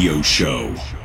Radio Show.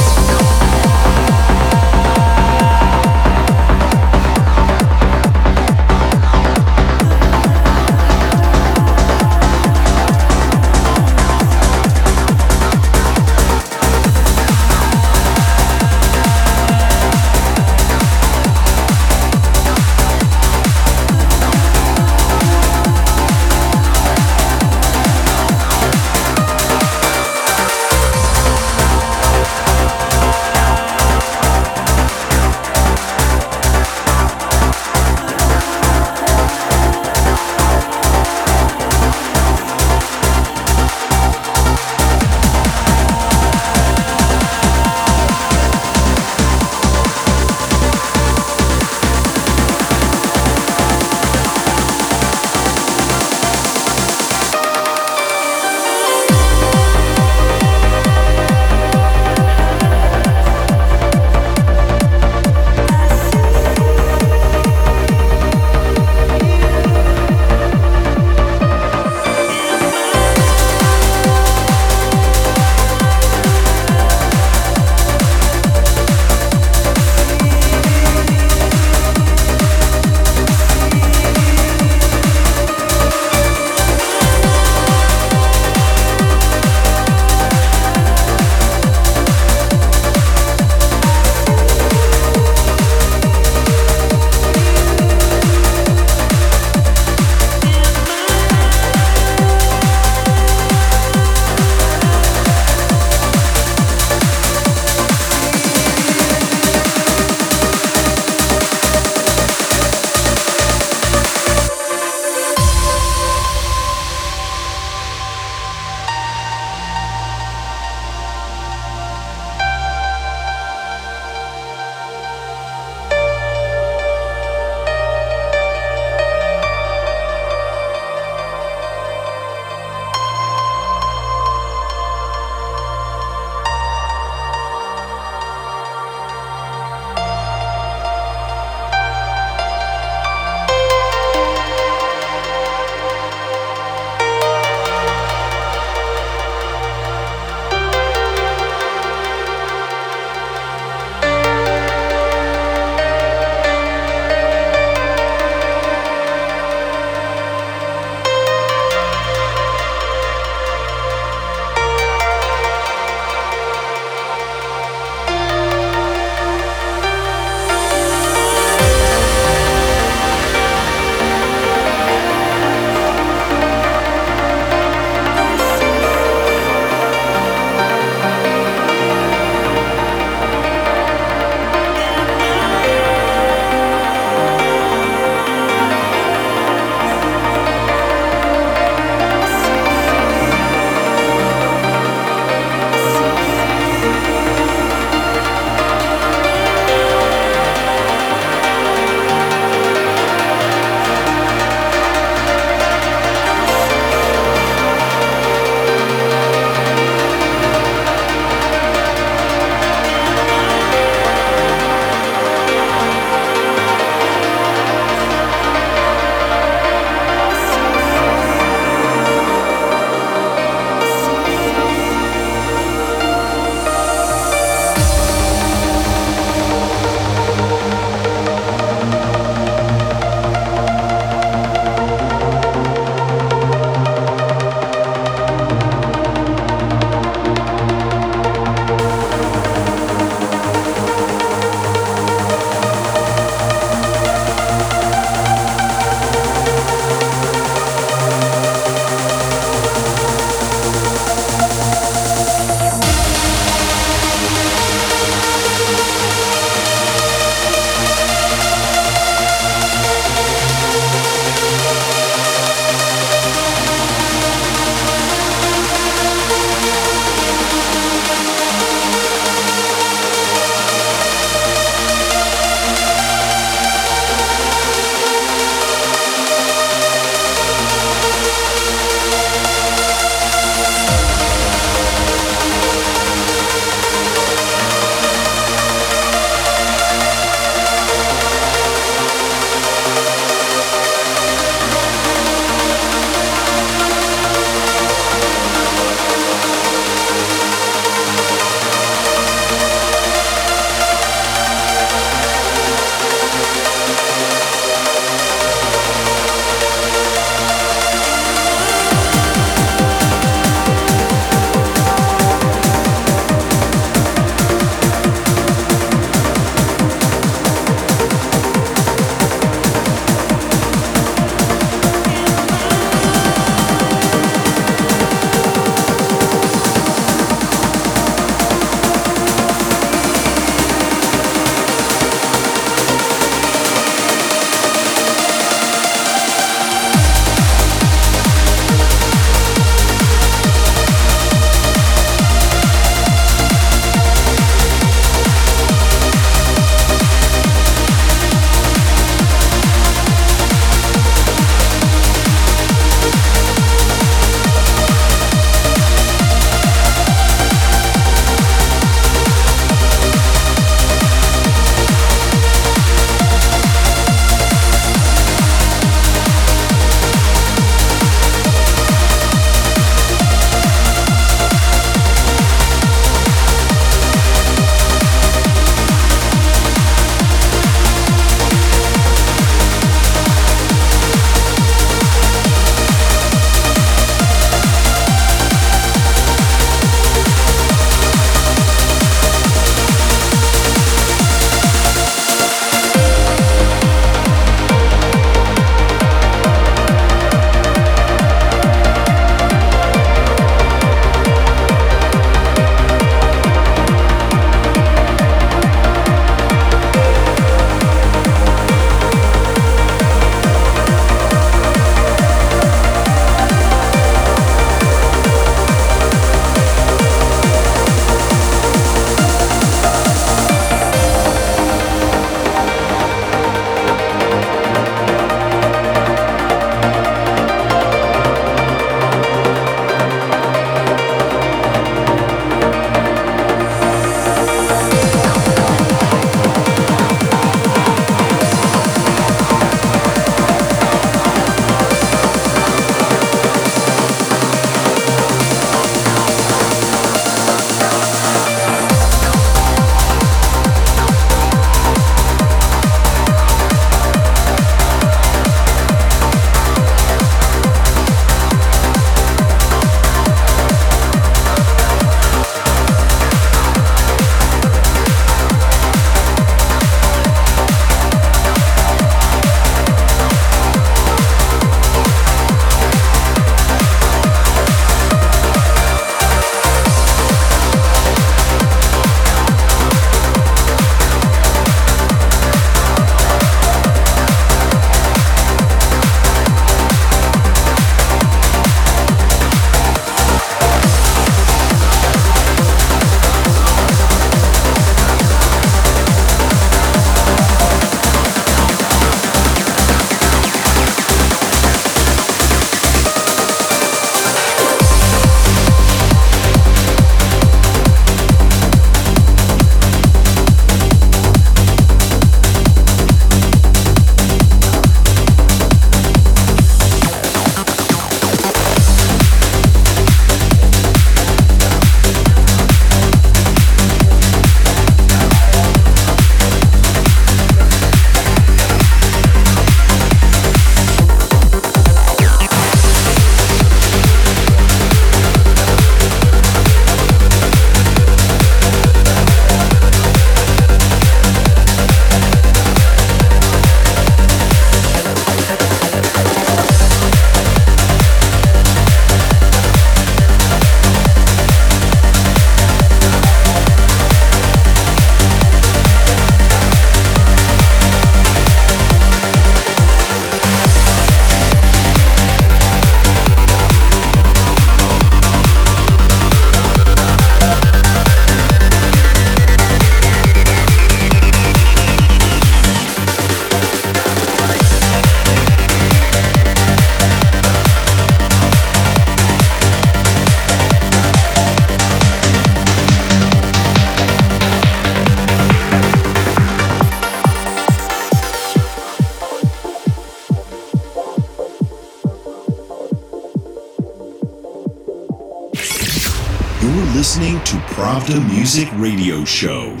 Music Radio Show.